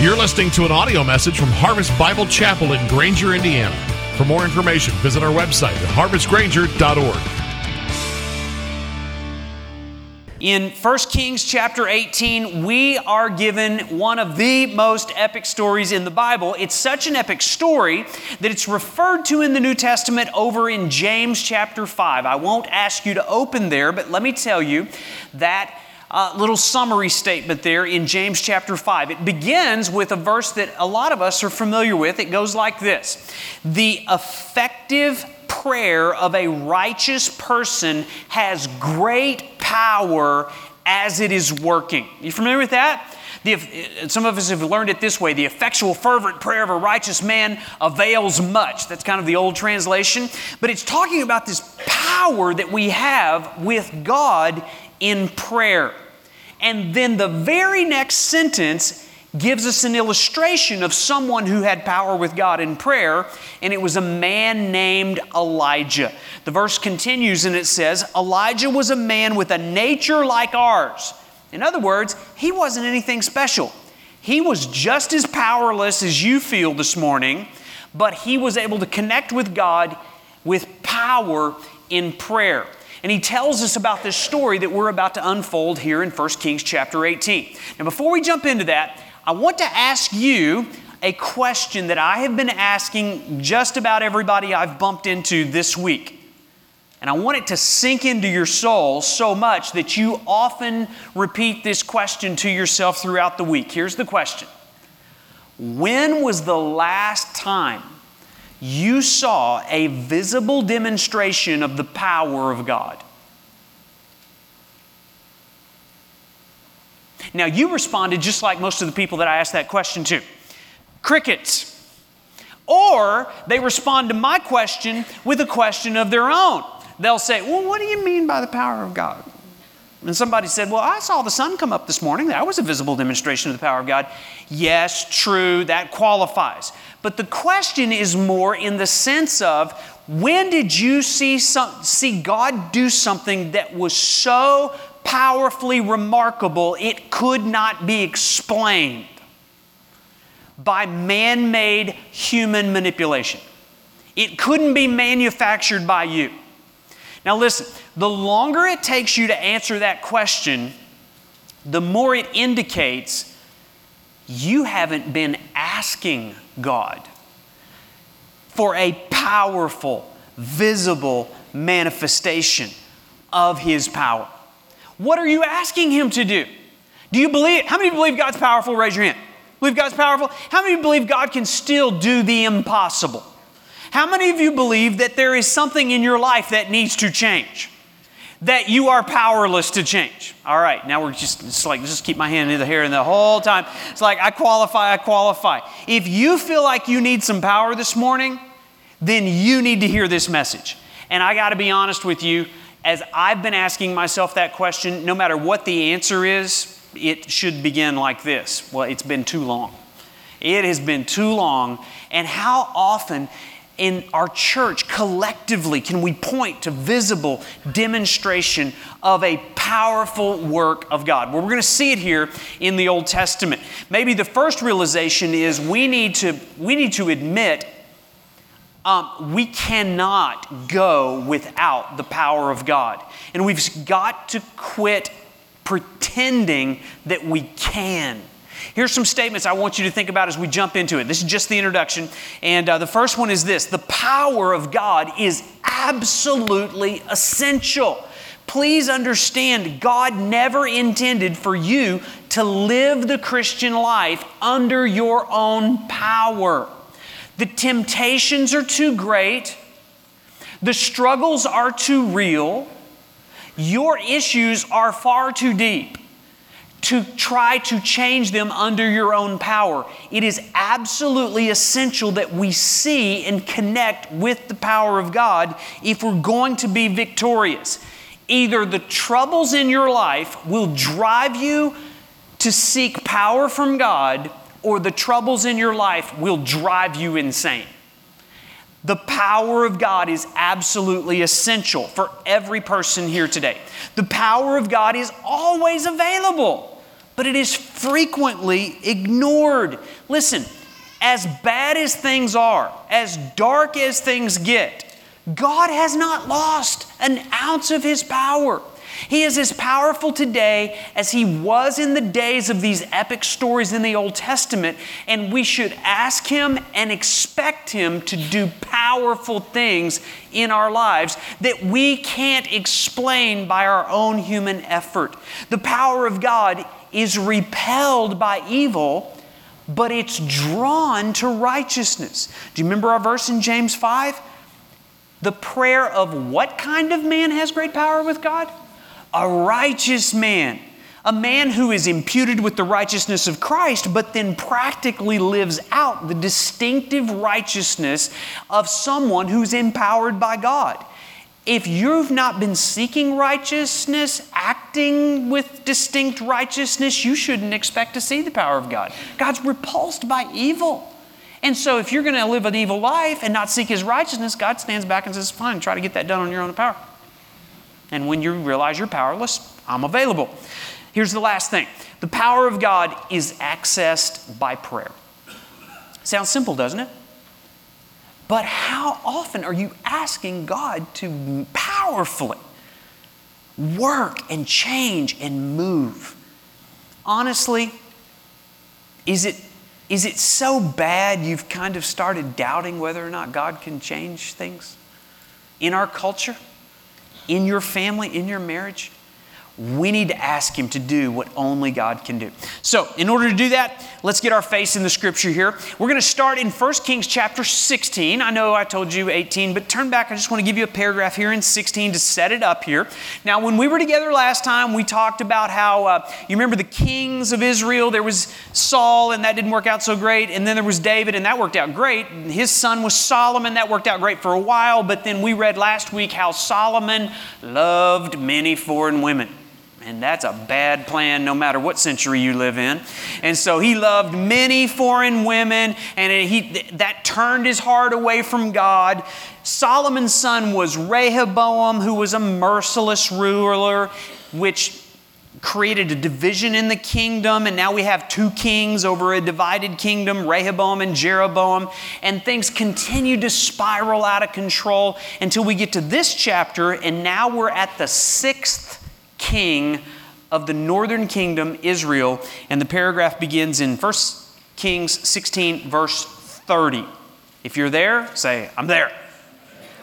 You're listening to an audio message from Harvest Bible Chapel in Granger, Indiana. For more information, visit our website at harvestgranger.org. In 1 Kings chapter 18, we are given one of the most epic stories in the Bible. It's such an epic story that it's referred to in the New Testament over in James chapter 5. I won't ask you to open there, but let me tell you that uh, little summary statement there in James chapter 5. It begins with a verse that a lot of us are familiar with. It goes like this The effective prayer of a righteous person has great power as it is working. You familiar with that? The, some of us have learned it this way the effectual, fervent prayer of a righteous man avails much. That's kind of the old translation. But it's talking about this power that we have with God in prayer. And then the very next sentence gives us an illustration of someone who had power with God in prayer, and it was a man named Elijah. The verse continues and it says, Elijah was a man with a nature like ours. In other words, he wasn't anything special. He was just as powerless as you feel this morning, but he was able to connect with God with power in prayer. And he tells us about this story that we're about to unfold here in 1 Kings chapter 18. Now, before we jump into that, I want to ask you a question that I have been asking just about everybody I've bumped into this week. And I want it to sink into your soul so much that you often repeat this question to yourself throughout the week. Here's the question When was the last time you saw a visible demonstration of the power of God? Now, you responded just like most of the people that I asked that question to crickets. Or they respond to my question with a question of their own. They'll say, Well, what do you mean by the power of God? And somebody said, Well, I saw the sun come up this morning. That was a visible demonstration of the power of God. Yes, true, that qualifies. But the question is more in the sense of when did you see, some, see God do something that was so powerfully remarkable, it could not be explained by man made human manipulation. It couldn't be manufactured by you. Now, listen, the longer it takes you to answer that question, the more it indicates you haven't been asking God for a powerful, visible manifestation of His power. What are you asking Him to do? Do you believe? How many believe God's powerful? Raise your hand. Believe God's powerful? How many believe God can still do the impossible? How many of you believe that there is something in your life that needs to change? That you are powerless to change. All right, now we're just, it's like, just keep my hand in the hair and the whole time. It's like, I qualify, I qualify. If you feel like you need some power this morning, then you need to hear this message. And I got to be honest with you, as I've been asking myself that question, no matter what the answer is, it should begin like this Well, it's been too long. It has been too long. And how often in our church collectively can we point to visible demonstration of a powerful work of God? Well, we're going to see it here in the Old Testament. Maybe the first realization is we need to, we need to admit um, we cannot go without the power of God. And we've got to quit pretending that we can. Here's some statements I want you to think about as we jump into it. This is just the introduction. And uh, the first one is this The power of God is absolutely essential. Please understand, God never intended for you to live the Christian life under your own power. The temptations are too great, the struggles are too real, your issues are far too deep to try to change them under your own power. It is absolutely essential that we see and connect with the power of God if we're going to be victorious. Either the troubles in your life will drive you to seek power from God, or the troubles in your life will drive you insane. The power of God is absolutely essential for every person here today. The power of God is always available. But it is frequently ignored. Listen, as bad as things are, as dark as things get, God has not lost an ounce of His power. He is as powerful today as he was in the days of these epic stories in the Old Testament, and we should ask him and expect him to do powerful things in our lives that we can't explain by our own human effort. The power of God is repelled by evil but it's drawn to righteousness. Do you remember our verse in James 5? The prayer of what kind of man has great power with God? A righteous man. A man who is imputed with the righteousness of Christ, but then practically lives out the distinctive righteousness of someone who's empowered by God. If you've not been seeking righteousness, acting with distinct righteousness, you shouldn't expect to see the power of God. God's repulsed by evil. And so, if you're going to live an evil life and not seek His righteousness, God stands back and says, Fine, try to get that done on your own power. And when you realize you're powerless, I'm available. Here's the last thing the power of God is accessed by prayer. Sounds simple, doesn't it? But how often are you asking God to powerfully work and change and move? Honestly, is it, is it so bad you've kind of started doubting whether or not God can change things in our culture? in your family, in your marriage, we need to ask Him to do what only God can do. So, in order to do that, let's get our face in the scripture here. We're going to start in 1 Kings chapter 16. I know I told you 18, but turn back. I just want to give you a paragraph here in 16 to set it up here. Now, when we were together last time, we talked about how uh, you remember the kings of Israel. There was Saul, and that didn't work out so great. And then there was David, and that worked out great. His son was Solomon. That worked out great for a while. But then we read last week how Solomon loved many foreign women. And that's a bad plan no matter what century you live in. And so he loved many foreign women, and he, that turned his heart away from God. Solomon's son was Rehoboam, who was a merciless ruler, which created a division in the kingdom, and now we have two kings over a divided kingdom, Rehoboam and Jeroboam, and things continue to spiral out of control until we get to this chapter, and now we're at the sixth king of the northern kingdom, Israel. And the paragraph begins in 1 Kings 16, verse 30. If you're there, say, I'm there.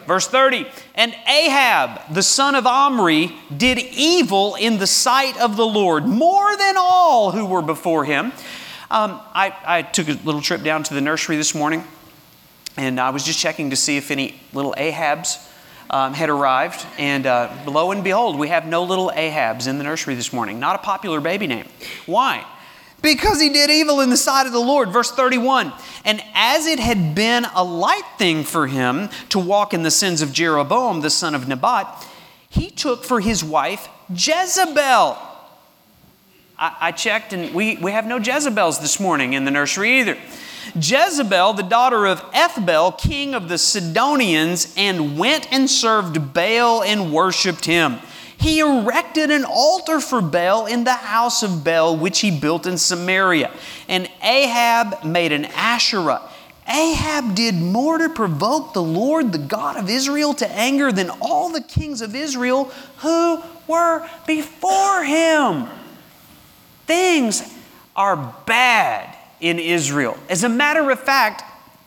Verse 30 And Ahab, the son of Omri, did evil in the sight of the Lord more than all who were before him. Um, I, I took a little trip down to the nursery this morning, and I was just checking to see if any little Ahabs um, had arrived, and uh, lo and behold, we have no little Ahabs in the nursery this morning. Not a popular baby name. Why? Because he did evil in the sight of the Lord. Verse 31 And as it had been a light thing for him to walk in the sins of Jeroboam, the son of Nebat, he took for his wife Jezebel. I, I checked, and we, we have no Jezebels this morning in the nursery either. Jezebel, the daughter of Ethbaal, king of the Sidonians, and went and served Baal and worshiped him. He erected an altar for Baal in the house of Baal, which he built in Samaria. And Ahab made an Asherah. Ahab did more to provoke the Lord, the God of Israel, to anger than all the kings of Israel who were before him. Things are bad in Israel. As a matter of fact,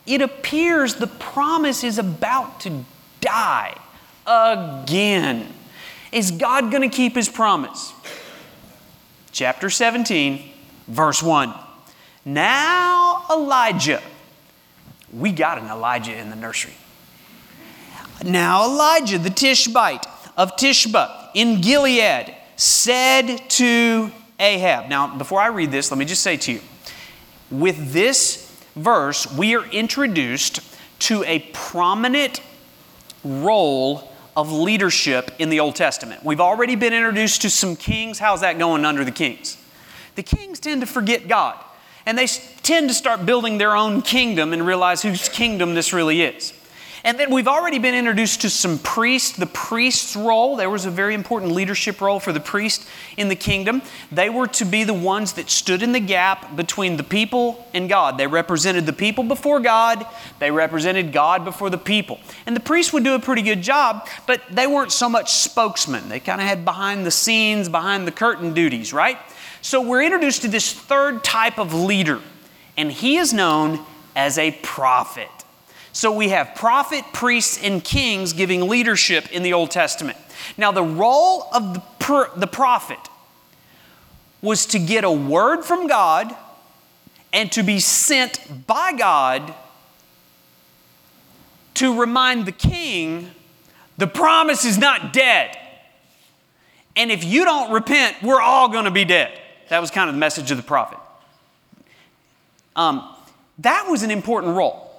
it appears the promise is about to die again. Is God going to keep his promise? Chapter 17, verse 1. Now, Elijah. We got an Elijah in the nursery. Now, Elijah, the Tishbite of Tishbe in Gilead, said to Ahab. Now, before I read this, let me just say to you with this verse, we are introduced to a prominent role of leadership in the Old Testament. We've already been introduced to some kings. How's that going under the kings? The kings tend to forget God, and they tend to start building their own kingdom and realize whose kingdom this really is. And then we've already been introduced to some priests, the priest's role. There was a very important leadership role for the priest in the kingdom. They were to be the ones that stood in the gap between the people and God. They represented the people before God, they represented God before the people. And the priests would do a pretty good job, but they weren't so much spokesmen. They kind of had behind the scenes, behind the curtain duties, right? So we're introduced to this third type of leader, and he is known as a prophet. So we have prophet, priests, and kings giving leadership in the Old Testament. Now, the role of the, the prophet was to get a word from God and to be sent by God to remind the king the promise is not dead. And if you don't repent, we're all going to be dead. That was kind of the message of the prophet. Um, that was an important role.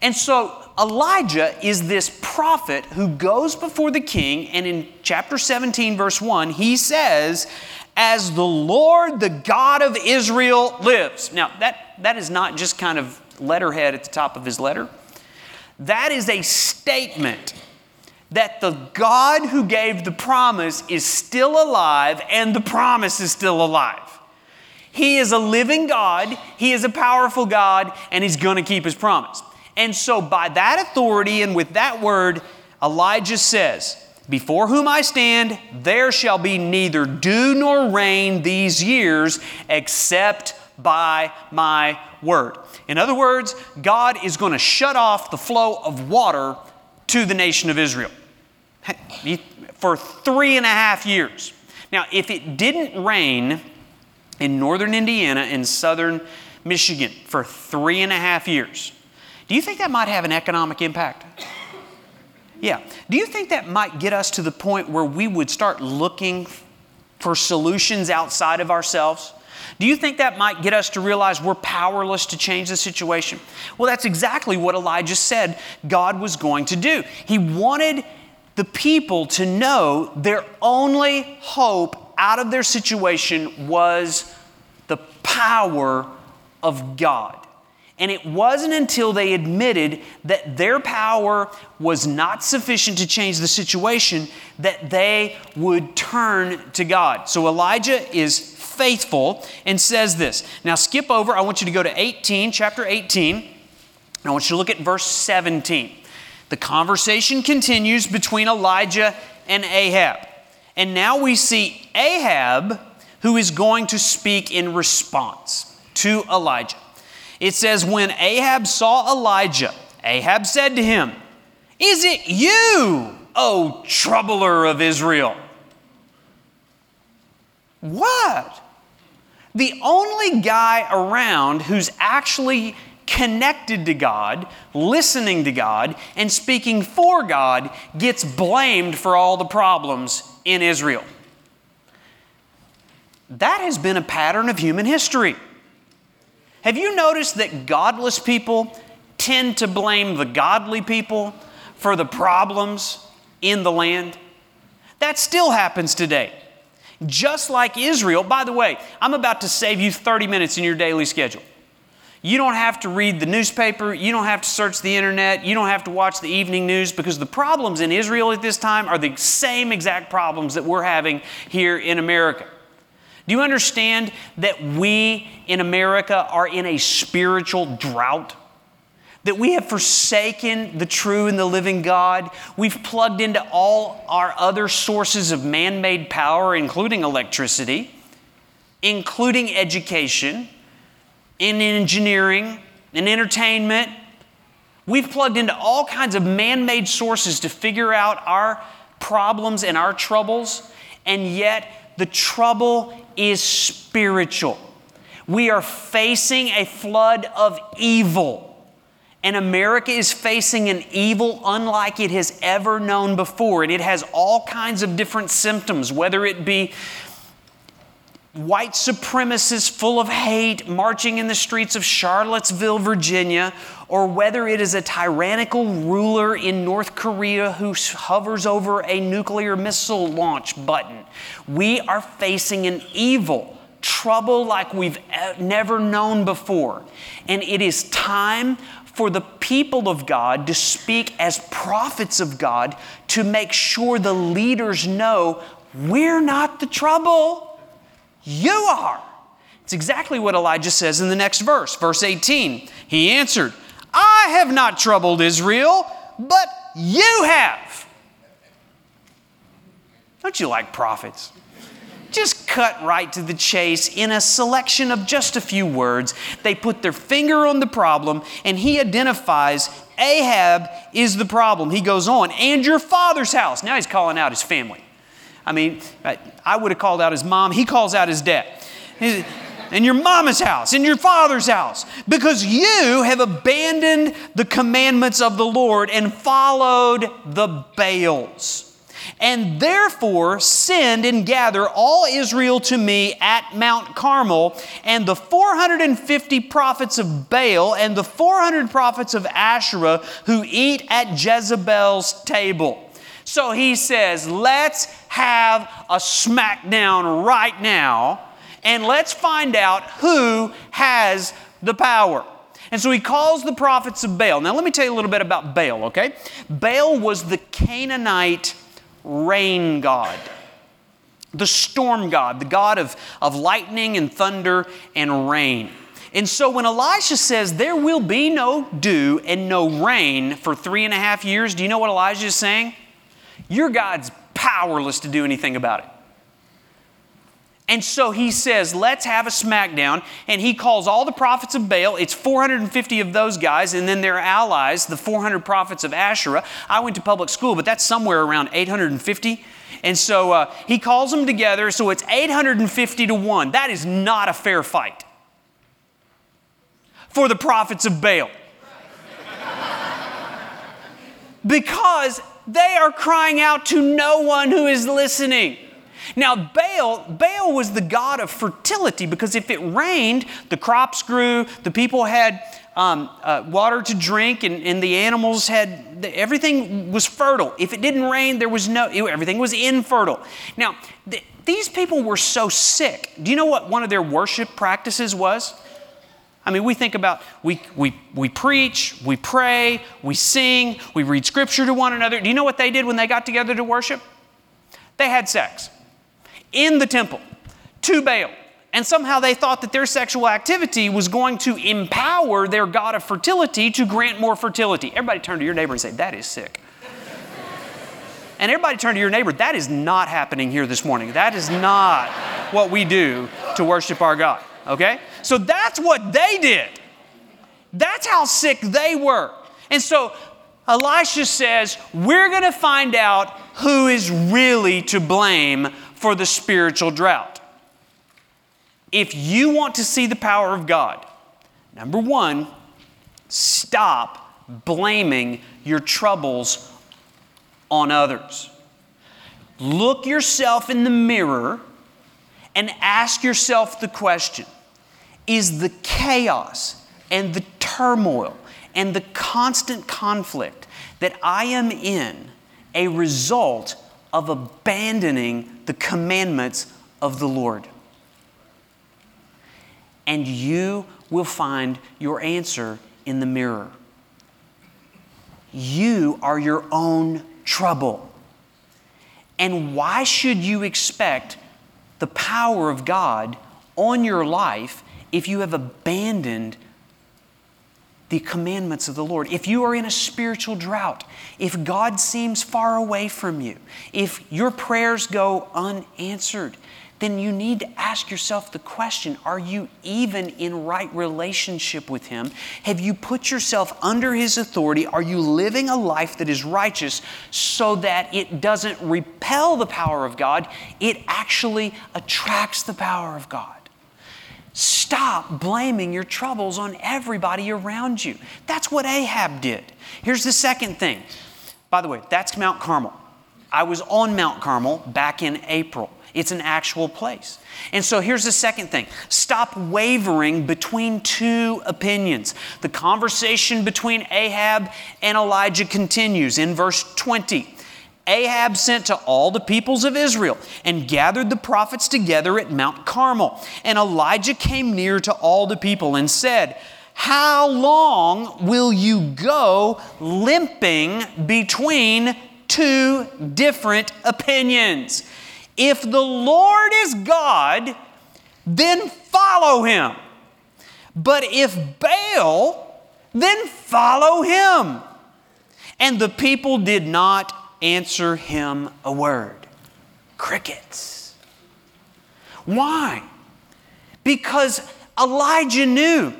And so Elijah is this prophet who goes before the king, and in chapter 17, verse 1, he says, As the Lord, the God of Israel, lives. Now, that, that is not just kind of letterhead at the top of his letter. That is a statement that the God who gave the promise is still alive and the promise is still alive. He is a living God, He is a powerful God, and He's going to keep His promise. And so, by that authority and with that word, Elijah says, Before whom I stand, there shall be neither dew nor rain these years except by my word. In other words, God is going to shut off the flow of water to the nation of Israel for three and a half years. Now, if it didn't rain in northern Indiana and southern Michigan for three and a half years, do you think that might have an economic impact? Yeah. Do you think that might get us to the point where we would start looking for solutions outside of ourselves? Do you think that might get us to realize we're powerless to change the situation? Well, that's exactly what Elijah said God was going to do. He wanted the people to know their only hope out of their situation was the power of God. And it wasn't until they admitted that their power was not sufficient to change the situation that they would turn to God. So Elijah is faithful and says this. Now, skip over. I want you to go to 18, chapter 18. I want you to look at verse 17. The conversation continues between Elijah and Ahab. And now we see Ahab who is going to speak in response to Elijah. It says, When Ahab saw Elijah, Ahab said to him, Is it you, O troubler of Israel? What? The only guy around who's actually connected to God, listening to God, and speaking for God gets blamed for all the problems in Israel. That has been a pattern of human history. Have you noticed that godless people tend to blame the godly people for the problems in the land? That still happens today. Just like Israel, by the way, I'm about to save you 30 minutes in your daily schedule. You don't have to read the newspaper. You don't have to search the internet. You don't have to watch the evening news because the problems in Israel at this time are the same exact problems that we're having here in America. Do you understand that we in America are in a spiritual drought? That we have forsaken the true and the living God. We've plugged into all our other sources of man made power, including electricity, including education, in engineering, in entertainment. We've plugged into all kinds of man made sources to figure out our problems and our troubles, and yet the trouble is spiritual. We are facing a flood of evil. And America is facing an evil unlike it has ever known before. And it has all kinds of different symptoms, whether it be white supremacists full of hate marching in the streets of Charlottesville, Virginia, or whether it is a tyrannical ruler in North Korea who hovers over a nuclear missile launch button. We are facing an evil trouble like we've never known before. And it is time for the people of God to speak as prophets of God to make sure the leaders know we're not the trouble, you are. It's exactly what Elijah says in the next verse, verse 18. He answered, I have not troubled Israel, but you have. Don't you like prophets? Just cut right to the chase in a selection of just a few words. They put their finger on the problem, and he identifies Ahab is the problem. He goes on, and your father's house. Now he's calling out his family. I mean, I would have called out his mom. He calls out his dad. in your mama's house, in your father's house, because you have abandoned the commandments of the Lord and followed the Baals and therefore send and gather all Israel to me at Mount Carmel, and the 450 prophets of Baal and the 400 prophets of Asherah who eat at Jezebel's table. So he says, let's have a smackdown right now, and let's find out who has the power. And so he calls the prophets of Baal. Now, let me tell you a little bit about Baal, okay? Baal was the Canaanite rain god, the storm god, the god of, of lightning and thunder and rain. And so when Elisha says there will be no dew and no rain for three and a half years, do you know what Elijah is saying? Your God's powerless to do anything about it. And so he says, let's have a smackdown. And he calls all the prophets of Baal. It's 450 of those guys, and then their allies, the 400 prophets of Asherah. I went to public school, but that's somewhere around 850. And so uh, he calls them together. So it's 850 to 1. That is not a fair fight for the prophets of Baal. because they are crying out to no one who is listening. Now, Baal, Baal was the god of fertility because if it rained, the crops grew, the people had um, uh, water to drink, and, and the animals had everything was fertile. If it didn't rain, there was no everything was infertile. Now, th- these people were so sick. Do you know what one of their worship practices was? I mean, we think about we, we, we preach, we pray, we sing, we read scripture to one another. Do you know what they did when they got together to worship? They had sex in the temple to Baal. And somehow they thought that their sexual activity was going to empower their God of fertility to grant more fertility. Everybody turn to your neighbor and say, That is sick. and everybody turn to your neighbor, That is not happening here this morning. That is not what we do to worship our God. Okay? So that's what they did. That's how sick they were. And so Elisha says, We're going to find out who is really to blame for the spiritual drought. If you want to see the power of God, number one, stop blaming your troubles on others. Look yourself in the mirror and ask yourself the question Is the chaos and the turmoil and the constant conflict that I am in a result of abandoning the commandments of the Lord. And you will find your answer in the mirror. You are your own trouble. And why should you expect the power of God on your life if you have abandoned the commandments of the Lord, if you are in a spiritual drought, if God seems far away from you, if your prayers go unanswered, then you need to ask yourself the question Are you even in right relationship with Him? Have you put yourself under His authority? Are you living a life that is righteous so that it doesn't repel the power of God? It actually attracts the power of God. Stop blaming your troubles on everybody around you. That's what Ahab did. Here's the second thing. By the way, that's Mount Carmel. I was on Mount Carmel back in April. It's an actual place. And so here's the second thing stop wavering between two opinions. The conversation between Ahab and Elijah continues in verse 20. Ahab sent to all the peoples of Israel and gathered the prophets together at Mount Carmel. And Elijah came near to all the people and said, How long will you go limping between two different opinions? If the Lord is God, then follow him. But if Baal, then follow him. And the people did not answer him a word. Crickets. Why? Because Elijah knew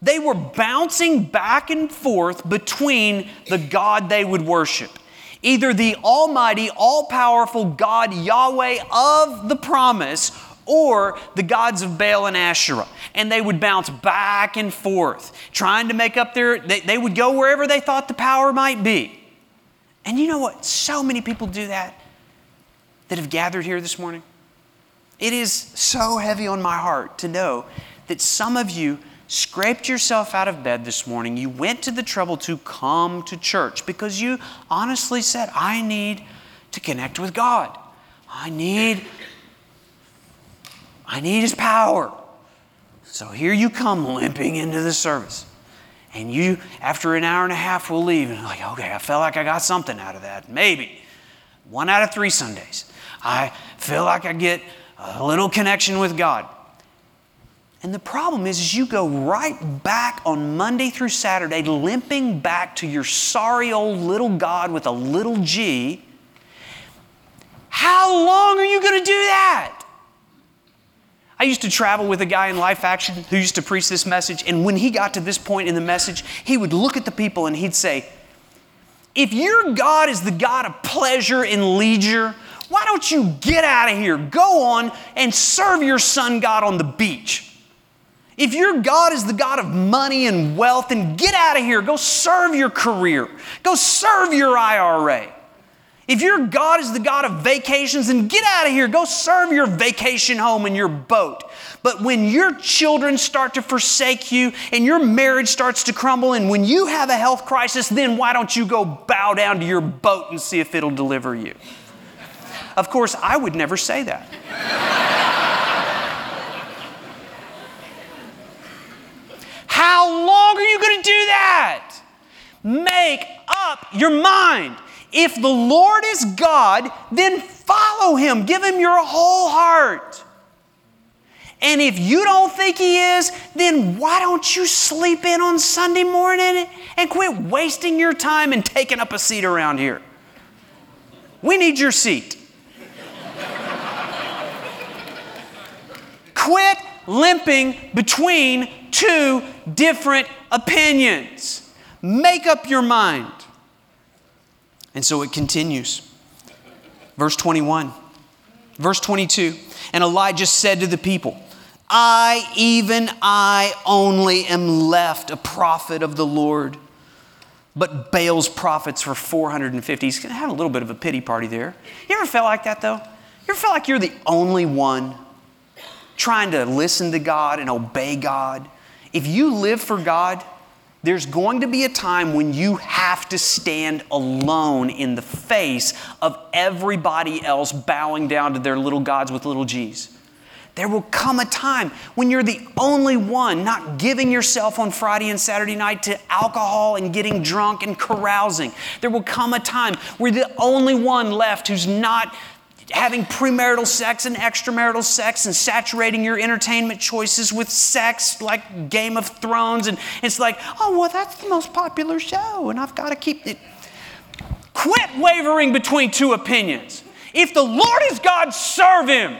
they were bouncing back and forth between the God they would worship. Either the Almighty, all powerful God Yahweh of the promise, or the gods of Baal and Asherah. And they would bounce back and forth, trying to make up their, they, they would go wherever they thought the power might be. And you know what? So many people do that that have gathered here this morning. It is so heavy on my heart to know that some of you scraped yourself out of bed this morning. You went to the trouble to come to church because you honestly said, I need to connect with God. I need I need his power. So here you come limping into the service. And you, after an hour and a half, will leave. And like, okay, I felt like I got something out of that. Maybe. One out of three Sundays. I feel like I get a little connection with God. And the problem is, is you go right back on Monday through Saturday, limping back to your sorry old little God with a little G. How long are you going to do that? I used to travel with a guy in Life Action who used to preach this message, and when he got to this point in the message, he would look at the people and he'd say, If your God is the God of pleasure and leisure, why don't you get out of here? Go on and serve your sun God on the beach. If your God is the God of money and wealth, then get out of here. Go serve your career. Go serve your IRA. If your God is the God of vacations, then get out of here. Go serve your vacation home and your boat. But when your children start to forsake you and your marriage starts to crumble, and when you have a health crisis, then why don't you go bow down to your boat and see if it'll deliver you? Of course, I would never say that. How long are you going to do that? Make up your mind. If the Lord is God, then follow him. Give him your whole heart. And if you don't think he is, then why don't you sleep in on Sunday morning and quit wasting your time and taking up a seat around here? We need your seat. quit limping between two different opinions. Make up your mind. And so it continues. Verse 21. Verse 22. And Elijah said to the people, I, even I only am left a prophet of the Lord. But Baal's prophets were 450. He's going to have a little bit of a pity party there. You ever felt like that though? You ever felt like you're the only one trying to listen to God and obey God? If you live for God, there's going to be a time when you have to stand alone in the face of everybody else bowing down to their little gods with little g's. There will come a time when you're the only one not giving yourself on Friday and Saturday night to alcohol and getting drunk and carousing. There will come a time where the only one left who's not having premarital sex and extramarital sex and saturating your entertainment choices with sex like Game of Thrones. And it's like, oh, well, that's the most popular show, and I've got to keep it. Quit wavering between two opinions. If the Lord is God, serve Him.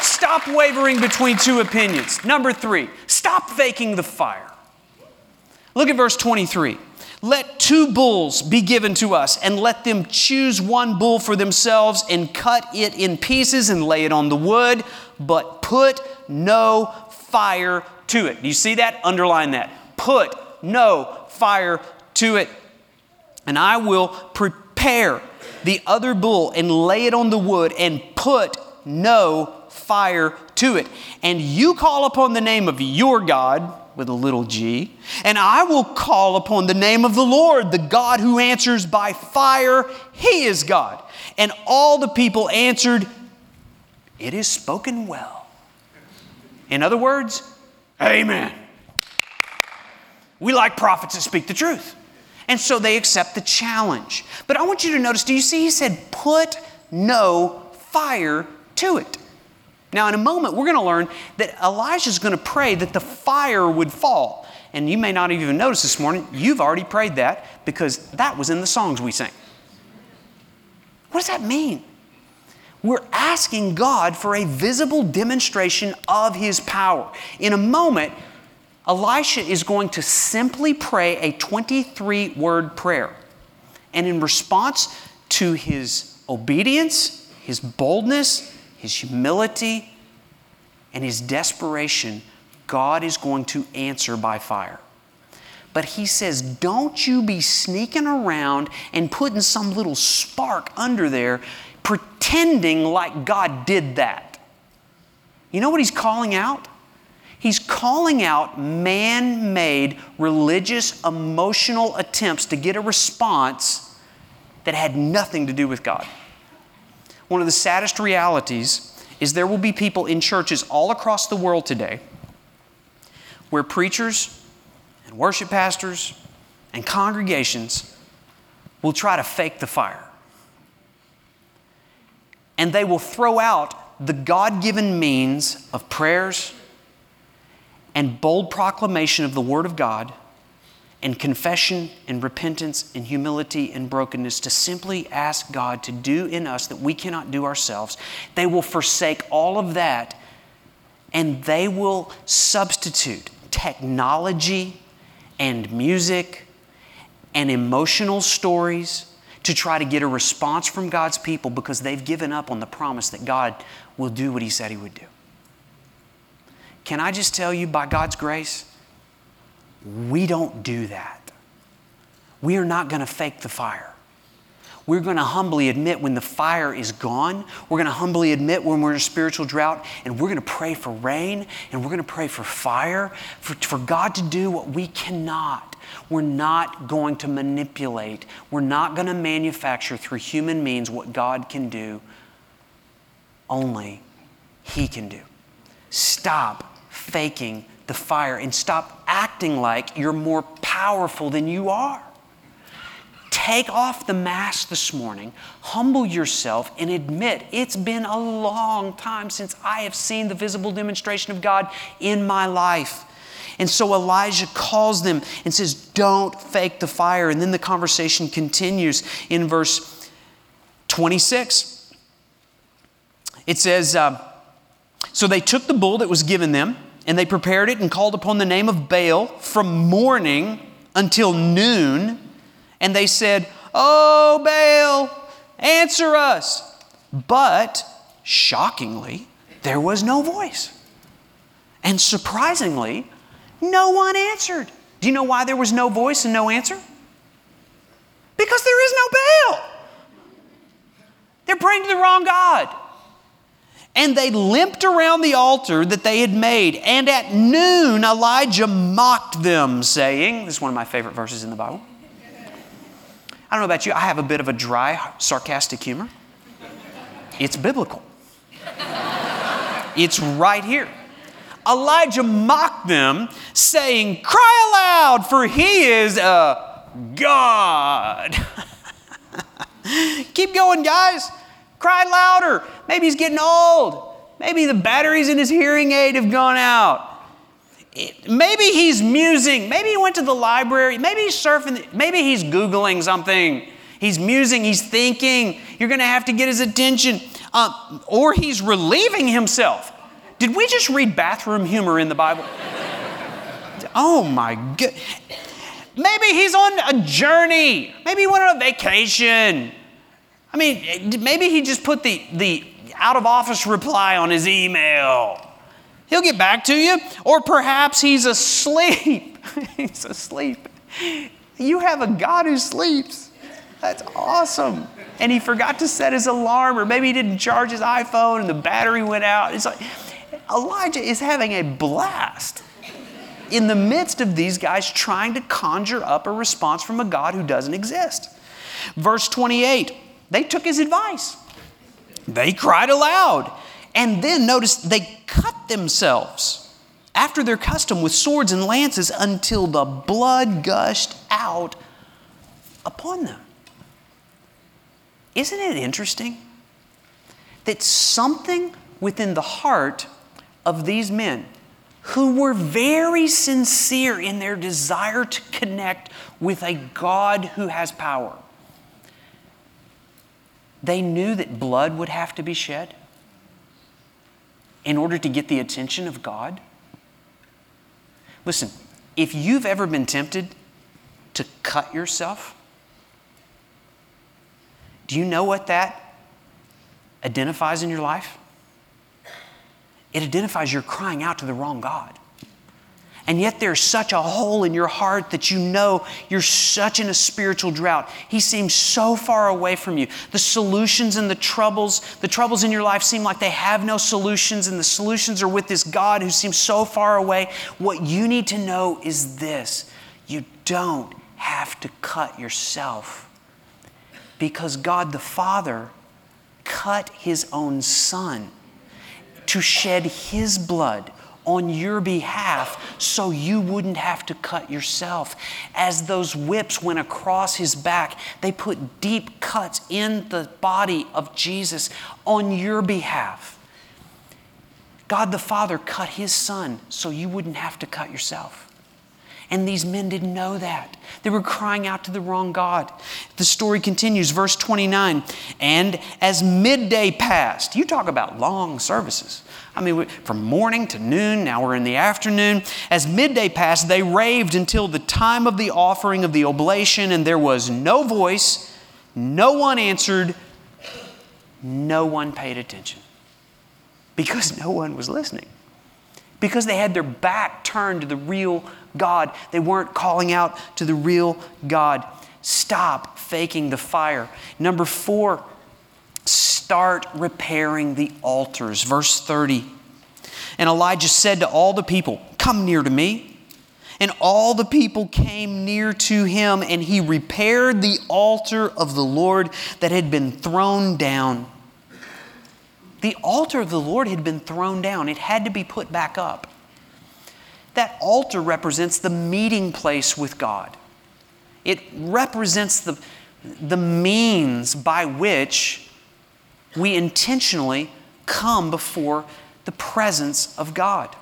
Stop wavering between two opinions. Number three, stop faking the fire. Look at verse 23. Let two bulls be given to us, and let them choose one bull for themselves, and cut it in pieces and lay it on the wood, but put no fire to it. Do you see that? Underline that. Put no fire to it. And I will prepare the other bull and lay it on the wood, and put no fire to it. And you call upon the name of your God with a little g, and I will call upon the name of the Lord, the God who answers by fire. He is God. And all the people answered, It is spoken well. In other words, Amen. We like prophets that speak the truth. And so they accept the challenge. But I want you to notice do you see he said, Put no fire to it. Now, in a moment, we're going to learn that Elijah is going to pray that the fire would fall. And you may not even notice this morning, you've already prayed that because that was in the songs we sang. What does that mean? We're asking God for a visible demonstration of His power. In a moment, Elisha is going to simply pray a 23 word prayer. And in response to his obedience, his boldness, his humility, and his desperation, God is going to answer by fire. But he says, Don't you be sneaking around and putting some little spark under there, pretending like God did that. You know what he's calling out? He's calling out man made religious, emotional attempts to get a response that had nothing to do with God. One of the saddest realities is there will be people in churches all across the world today where preachers and worship pastors and congregations will try to fake the fire. And they will throw out the God given means of prayers and bold proclamation of the Word of God and confession and repentance and humility and brokenness to simply ask God to do in us that we cannot do ourselves. They will forsake all of that and they will substitute technology and music and emotional stories to try to get a response from God's people because they've given up on the promise that God will do what He said He would do. Can I just tell you, by God's grace, we don't do that. We are not going to fake the fire. We're going to humbly admit when the fire is gone. We're going to humbly admit when we're in a spiritual drought, and we're going to pray for rain, and we're going to pray for fire, for, for God to do what we cannot. We're not going to manipulate. We're not going to manufacture through human means what God can do. Only He can do. Stop faking the fire and stop acting like you're more powerful than you are. Take off the mask this morning, humble yourself, and admit it's been a long time since I have seen the visible demonstration of God in my life. And so Elijah calls them and says, Don't fake the fire. And then the conversation continues in verse 26. It says, uh, So they took the bull that was given them and they prepared it and called upon the name of Baal from morning until noon. And they said, Oh, Baal, answer us. But shockingly, there was no voice. And surprisingly, no one answered. Do you know why there was no voice and no answer? Because there is no Baal. They're praying to the wrong God. And they limped around the altar that they had made. And at noon, Elijah mocked them, saying, This is one of my favorite verses in the Bible. I don't know about you, I have a bit of a dry, sarcastic humor. It's biblical, it's right here. Elijah mocked them, saying, Cry aloud, for he is a God. Keep going, guys. Cry louder. Maybe he's getting old. Maybe the batteries in his hearing aid have gone out. Maybe he's musing. Maybe he went to the library. Maybe he's surfing. Maybe he's Googling something. He's musing. He's thinking. You're going to have to get his attention. Uh, or he's relieving himself. Did we just read bathroom humor in the Bible? oh my God. Maybe he's on a journey. Maybe he went on a vacation. I mean, maybe he just put the, the out of office reply on his email. He'll get back to you. Or perhaps he's asleep. he's asleep. You have a God who sleeps. That's awesome. And he forgot to set his alarm, or maybe he didn't charge his iPhone and the battery went out. It's like Elijah is having a blast in the midst of these guys trying to conjure up a response from a God who doesn't exist. Verse 28 they took his advice, they cried aloud. And then notice they cut themselves after their custom with swords and lances until the blood gushed out upon them. Isn't it interesting that something within the heart of these men who were very sincere in their desire to connect with a God who has power. They knew that blood would have to be shed in order to get the attention of God. Listen, if you've ever been tempted to cut yourself, do you know what that identifies in your life? it identifies you're crying out to the wrong God. And yet there's such a hole in your heart that you know you're such in a spiritual drought. He seems so far away from you. The solutions and the troubles, the troubles in your life seem like they have no solutions, and the solutions are with this God who seems so far away. What you need to know is this you don't have to cut yourself because God the Father cut His own Son to shed His blood on your behalf so you wouldn't have to cut yourself. As those whips went across his back, they put deep cuts in the body of Jesus on your behalf. God the Father cut his son so you wouldn't have to cut yourself. And these men didn't know that. They were crying out to the wrong God. The story continues, verse 29. And as midday passed, you talk about long services. I mean, from morning to noon, now we're in the afternoon. As midday passed, they raved until the time of the offering of the oblation, and there was no voice, no one answered, no one paid attention because no one was listening. Because they had their back turned to the real God. They weren't calling out to the real God. Stop faking the fire. Number four, start repairing the altars. Verse 30. And Elijah said to all the people, Come near to me. And all the people came near to him, and he repaired the altar of the Lord that had been thrown down. The altar of the Lord had been thrown down, it had to be put back up. That altar represents the meeting place with God. It represents the, the means by which we intentionally come before the presence of God.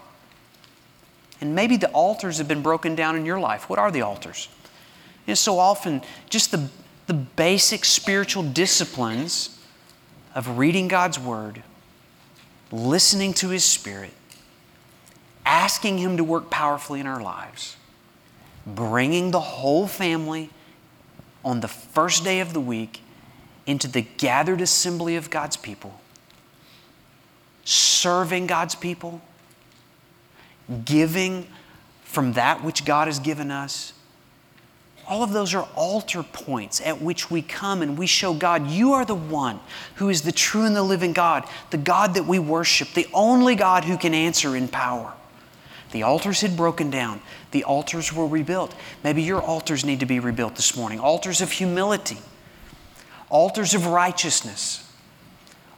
And maybe the altars have been broken down in your life. What are the altars? And so often, just the, the basic spiritual disciplines of reading God's Word, listening to His Spirit, asking Him to work powerfully in our lives, bringing the whole family on the first day of the week into the gathered assembly of God's people, serving God's people, giving from that which God has given us. All of those are altar points at which we come and we show God, you are the one who is the true and the living God, the God that we worship, the only God who can answer in power. The altars had broken down. The altars were rebuilt. Maybe your altars need to be rebuilt this morning. Altars of humility, altars of righteousness,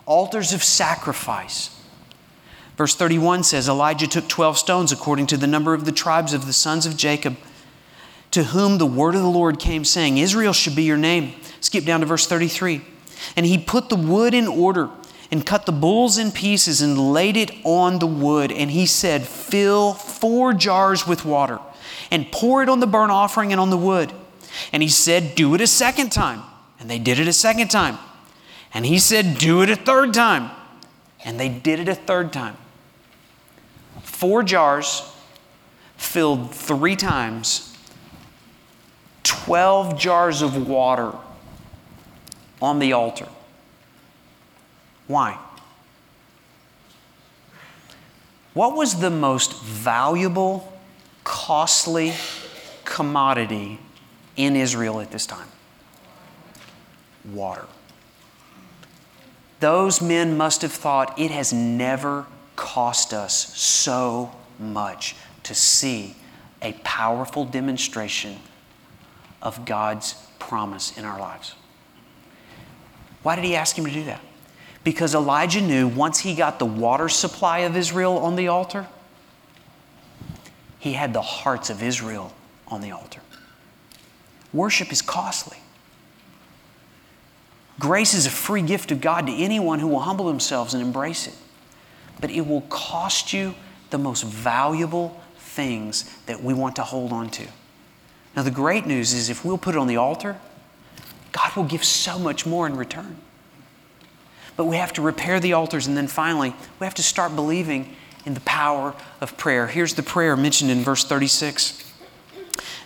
altars of sacrifice. Verse 31 says Elijah took 12 stones according to the number of the tribes of the sons of Jacob, to whom the word of the Lord came, saying, Israel should be your name. Skip down to verse 33. And he put the wood in order and cut the bulls in pieces and laid it on the wood. And he said, Fill four jars with water and pour it on the burnt offering and on the wood. And he said, Do it a second time. And they did it a second time. And he said, Do it a third time. And they did it a third time. Four jars filled three times, 12 jars of water on the altar. Why? What was the most valuable, costly commodity in Israel at this time? water. Those men must have thought it has never cost us so much to see a powerful demonstration of God's promise in our lives. Why did he ask him to do that? Because Elijah knew once he got the water supply of Israel on the altar, he had the hearts of Israel on the altar. Worship is costly. Grace is a free gift of God to anyone who will humble themselves and embrace it. But it will cost you the most valuable things that we want to hold on to. Now, the great news is if we'll put it on the altar, God will give so much more in return. But we have to repair the altars, and then finally, we have to start believing in the power of prayer. Here's the prayer mentioned in verse 36.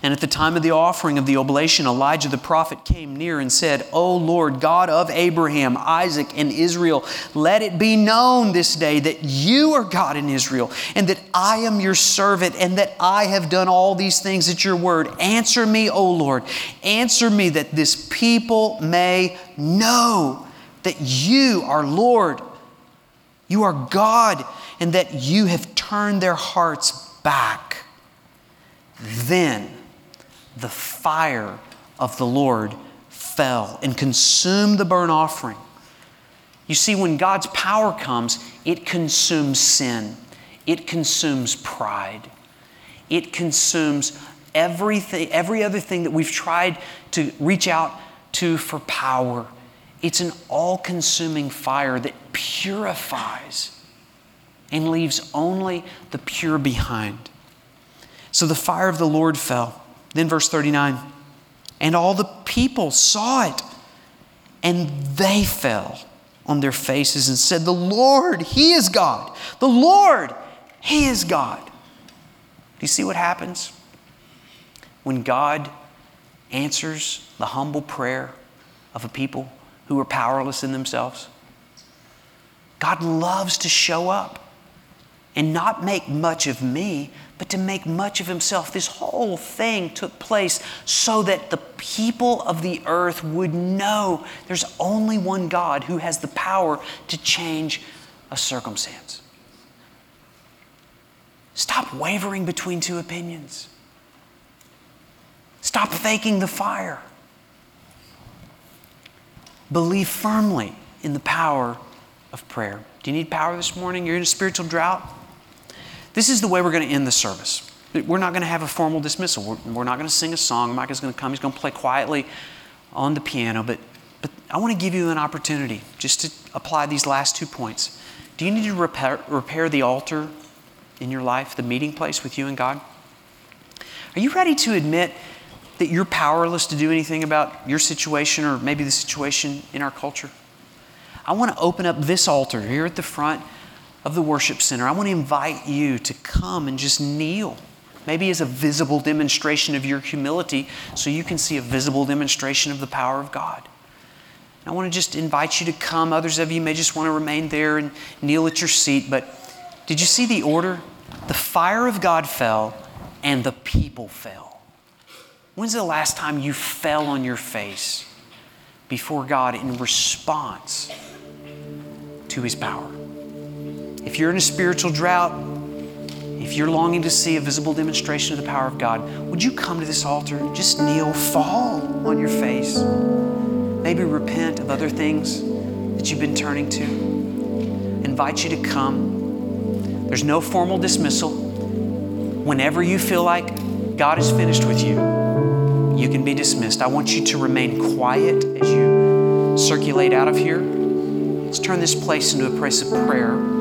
And at the time of the offering of the oblation, Elijah the prophet came near and said, O Lord, God of Abraham, Isaac, and Israel, let it be known this day that you are God in Israel, and that I am your servant, and that I have done all these things at your word. Answer me, O Lord. Answer me that this people may know that you are Lord. You are God, and that you have turned their hearts back. Then, the fire of the Lord fell and consumed the burnt offering. You see, when God's power comes, it consumes sin, it consumes pride, it consumes everything, every other thing that we've tried to reach out to for power. It's an all consuming fire that purifies and leaves only the pure behind. So the fire of the Lord fell. Then, verse 39 and all the people saw it, and they fell on their faces and said, The Lord, He is God. The Lord, He is God. Do you see what happens? When God answers the humble prayer of a people who are powerless in themselves, God loves to show up and not make much of me, but to make much of himself. This whole thing took place so that the people of the earth would know there's only one God who has the power to change a circumstance. Stop wavering between two opinions. Stop faking the fire. Believe firmly in the power of prayer. Do you need power this morning? You're in a spiritual drought? This is the way we're going to end the service. We're not going to have a formal dismissal. We're, we're not going to sing a song. Mike is going to come. He's going to play quietly on the piano. But, but I want to give you an opportunity just to apply these last two points. Do you need to repair, repair the altar in your life, the meeting place with you and God? Are you ready to admit that you're powerless to do anything about your situation or maybe the situation in our culture? I want to open up this altar here at the front of the worship center, I want to invite you to come and just kneel. Maybe as a visible demonstration of your humility, so you can see a visible demonstration of the power of God. I want to just invite you to come. Others of you may just want to remain there and kneel at your seat. But did you see the order? The fire of God fell and the people fell. When's the last time you fell on your face before God in response to His power? If you're in a spiritual drought, if you're longing to see a visible demonstration of the power of God, would you come to this altar? and Just kneel, fall on your face. Maybe repent of other things that you've been turning to. Invite you to come. There's no formal dismissal. Whenever you feel like God is finished with you, you can be dismissed. I want you to remain quiet as you circulate out of here. Let's turn this place into a place of prayer.